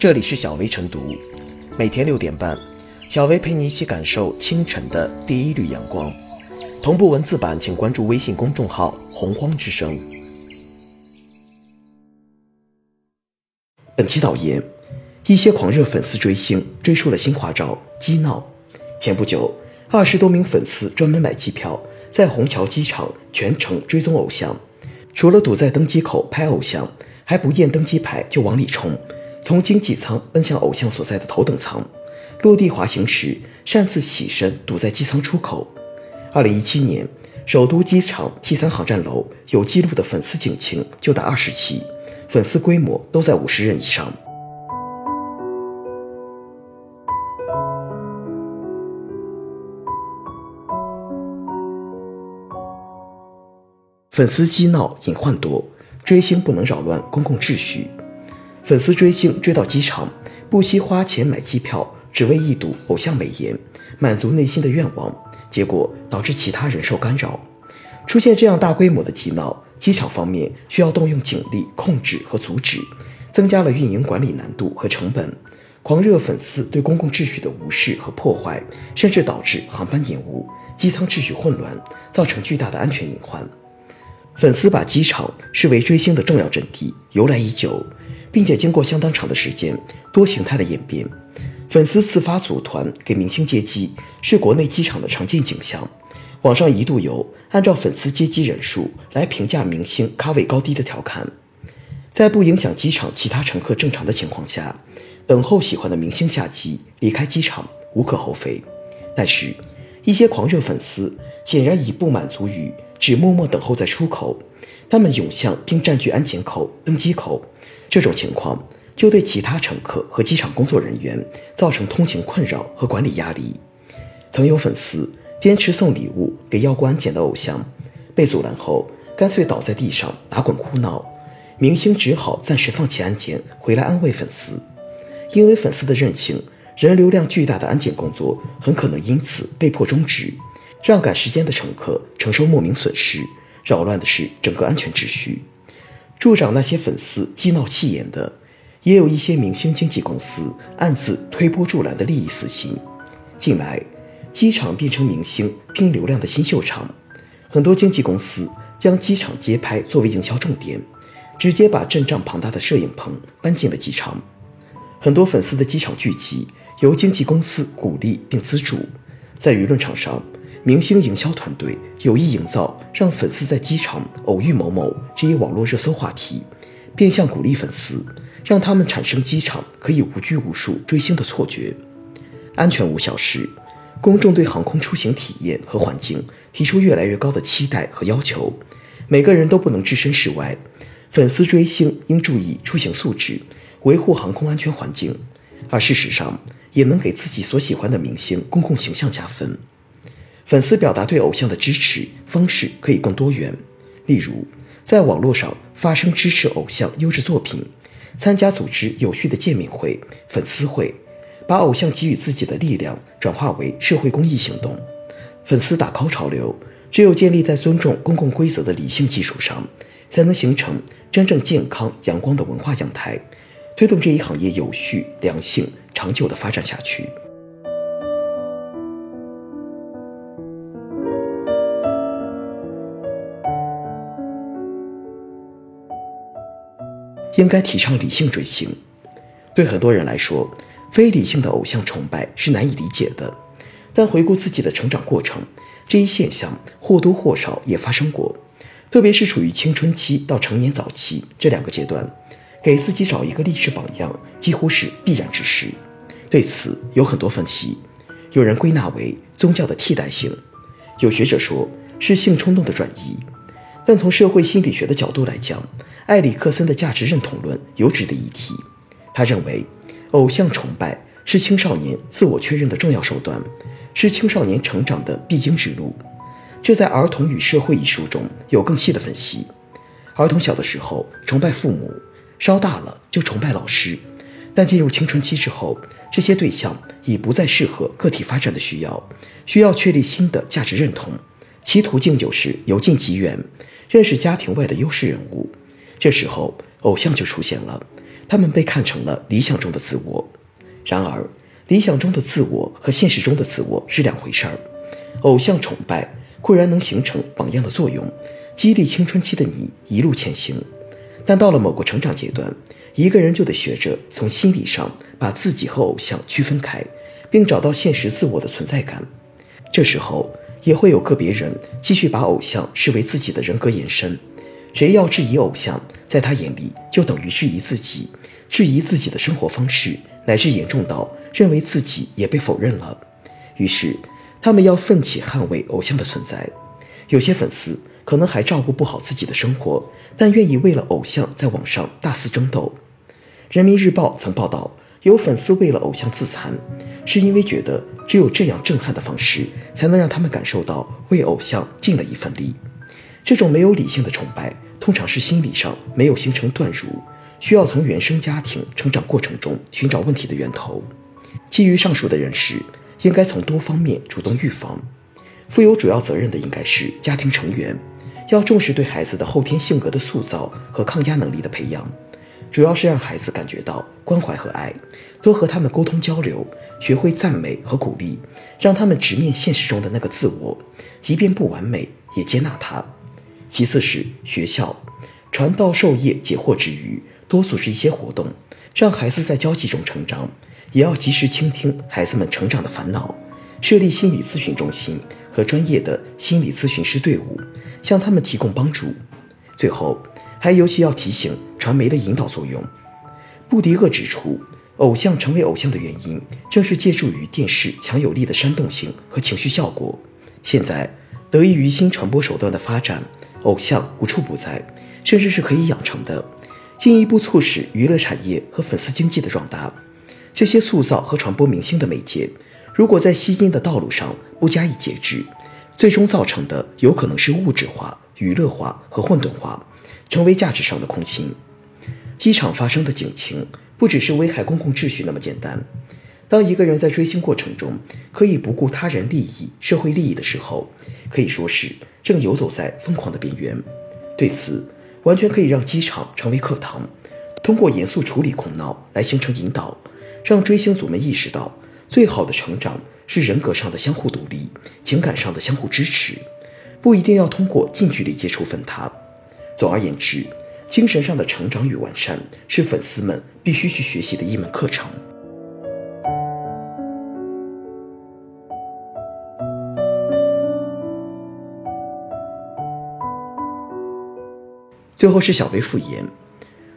这里是小薇晨读，每天六点半，小薇陪你一起感受清晨的第一缕阳光。同步文字版，请关注微信公众号“洪荒之声”。本期导言：一些狂热粉丝追星，追出了新花招，激闹。前不久，二十多名粉丝专门买机票，在虹桥机场全程追踪偶像，除了堵在登机口拍偶像，还不验登机牌就往里冲，从经济舱奔向偶像所在的头等舱。落地滑行时，擅自起身堵在机舱出口。二零一七年，首都机场 T 三航站楼有记录的粉丝警情就达二十起，粉丝规模都在五十人以上。粉丝激闹隐患多，追星不能扰乱公共秩序。粉丝追星追到机场，不惜花钱买机票，只为一睹偶像美颜，满足内心的愿望。结果导致其他人受干扰，出现这样大规模的激闹，机场方面需要动用警力控制和阻止，增加了运营管理难度和成本。狂热粉丝对公共秩序的无视和破坏，甚至导致航班延误、机舱秩序混乱，造成巨大的安全隐患。粉丝把机场视为追星的重要阵地，由来已久，并且经过相当长的时间，多形态的演变。粉丝自发组团给明星接机，是国内机场的常见景象。网上一度有按照粉丝接机人数来评价明星咖位高低的调侃。在不影响机场其他乘客正常的情况下，等候喜欢的明星下机离开机场无可厚非。但是，一些狂热粉丝显然已不满足于只默默等候在出口，他们涌向并占据安检口、登机口，这种情况。就对其他乘客和机场工作人员造成通行困扰和管理压力。曾有粉丝坚持送礼物给要过安检的偶像，被阻拦后干脆倒在地上打滚哭闹，明星只好暂时放弃安检，回来安慰粉丝。因为粉丝的任性，人流量巨大的安检工作很可能因此被迫终止，让赶时间的乘客承受莫名损失，扰乱的是整个安全秩序。助长那些粉丝激闹气焰的。也有一些明星经纪公司暗自推波助澜的利益私心。近来，机场变成明星拼流量的新秀场，很多经纪公司将机场街拍作为营销重点，直接把阵仗庞大的摄影棚搬进了机场。很多粉丝的机场聚集由经纪公司鼓励并资助，在舆论场上，明星营销团队有意营造让粉丝在机场偶遇某某这一网络热搜话题，变相鼓励粉丝。让他们产生机场可以无拘无束追星的错觉。安全无小事，公众对航空出行体验和环境提出越来越高的期待和要求，每个人都不能置身事外。粉丝追星应注意出行素质，维护航空安全环境，而事实上也能给自己所喜欢的明星公共形象加分。粉丝表达对偶像的支持方式可以更多元，例如在网络上发声支持偶像优质作品。参加组织有序的见面会、粉丝会，把偶像给予自己的力量转化为社会公益行动。粉丝打 call 潮流，只有建立在尊重公共规则的理性基础上，才能形成真正健康阳光的文化样态，推动这一行业有序、良性、长久的发展下去。应该提倡理性追星。对很多人来说，非理性的偶像崇拜是难以理解的。但回顾自己的成长过程，这一现象或多或少也发生过。特别是处于青春期到成年早期这两个阶段，给自己找一个励志榜样，几乎是必然之事。对此有很多分析，有人归纳为宗教的替代性，有学者说是性冲动的转移。但从社会心理学的角度来讲，埃里克森的价值认同论有值得一提。他认为，偶像崇拜是青少年自我确认的重要手段，是青少年成长的必经之路。这在《儿童与社会》一书中有更细的分析。儿童小的时候崇拜父母，稍大了就崇拜老师，但进入青春期之后，这些对象已不再适合个体发展的需要，需要确立新的价值认同，其途径就是由近及远，认识家庭外的优势人物。这时候，偶像就出现了，他们被看成了理想中的自我。然而，理想中的自我和现实中的自我是两回事儿。偶像崇拜固然能形成榜样的作用，激励青春期的你一路前行，但到了某个成长阶段，一个人就得学着从心理上把自己和偶像区分开，并找到现实自我的存在感。这时候，也会有个别人继续把偶像视为自己的人格延伸。谁要质疑偶像，在他眼里就等于质疑自己，质疑自己的生活方式，乃至严重到认为自己也被否认了。于是，他们要奋起捍卫偶像的存在。有些粉丝可能还照顾不好自己的生活，但愿意为了偶像在网上大肆争斗。人民日报曾报道，有粉丝为了偶像自残，是因为觉得只有这样震撼的方式，才能让他们感受到为偶像尽了一份力。这种没有理性的崇拜，通常是心理上没有形成断乳，需要从原生家庭成长过程中寻找问题的源头。基于上述的认识，应该从多方面主动预防。负有主要责任的应该是家庭成员，要重视对孩子的后天性格的塑造和抗压能力的培养，主要是让孩子感觉到关怀和爱，多和他们沟通交流，学会赞美和鼓励，让他们直面现实中的那个自我，即便不完美，也接纳他。其次是学校传道授业解惑之余，多组织一些活动，让孩子在交际中成长。也要及时倾听孩子们成长的烦恼，设立心理咨询中心和专业的心理咨询师队伍，向他们提供帮助。最后，还尤其要提醒传媒的引导作用。布迪厄指出，偶像成为偶像的原因，正是借助于电视强有力的煽动性和情绪效果。现在，得益于新传播手段的发展。偶像无处不在，甚至是可以养成的，进一步促使娱乐产业和粉丝经济的壮大。这些塑造和传播明星的媒介，如果在吸金的道路上不加以节制，最终造成的有可能是物质化、娱乐化和混沌化，成为价值上的空心。机场发生的警情，不只是危害公共秩序那么简单。当一个人在追星过程中可以不顾他人利益、社会利益的时候，可以说是正游走在疯狂的边缘。对此，完全可以让机场成为课堂，通过严肃处理苦闹来形成引导，让追星族们意识到，最好的成长是人格上的相互独立，情感上的相互支持，不一定要通过近距离接触分他。总而言之，精神上的成长与完善是粉丝们必须去学习的一门课程。最后是小微复言，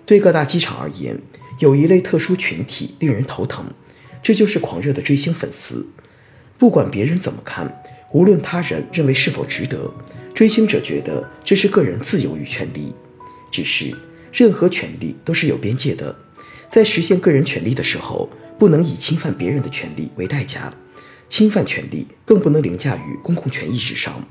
对各大机场而言，有一类特殊群体令人头疼，这就是狂热的追星粉丝。不管别人怎么看，无论他人认为是否值得，追星者觉得这是个人自由与权利。只是任何权利都是有边界的，在实现个人权利的时候，不能以侵犯别人的权利为代价，侵犯权利更不能凌驾于公共权益之上。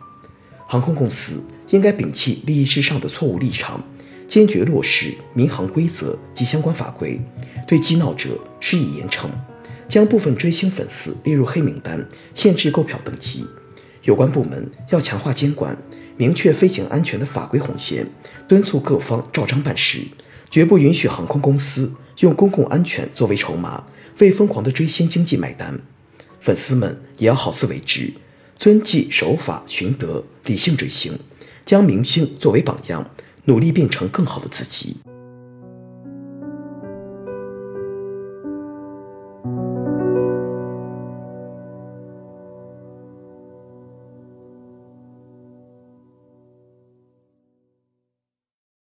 航空公司应该摒弃利益至上的错误立场，坚决落实民航规则及相关法规，对激闹者施以严惩，将部分追星粉丝列入黑名单，限制购票等级。有关部门要强化监管，明确飞行安全的法规红线，敦促各方照章办事，绝不允许航空公司用公共安全作为筹码，为疯狂的追星经济买单。粉丝们也要好自为之。遵纪守法、循德、理性追星，将明星作为榜样，努力变成更好的自己。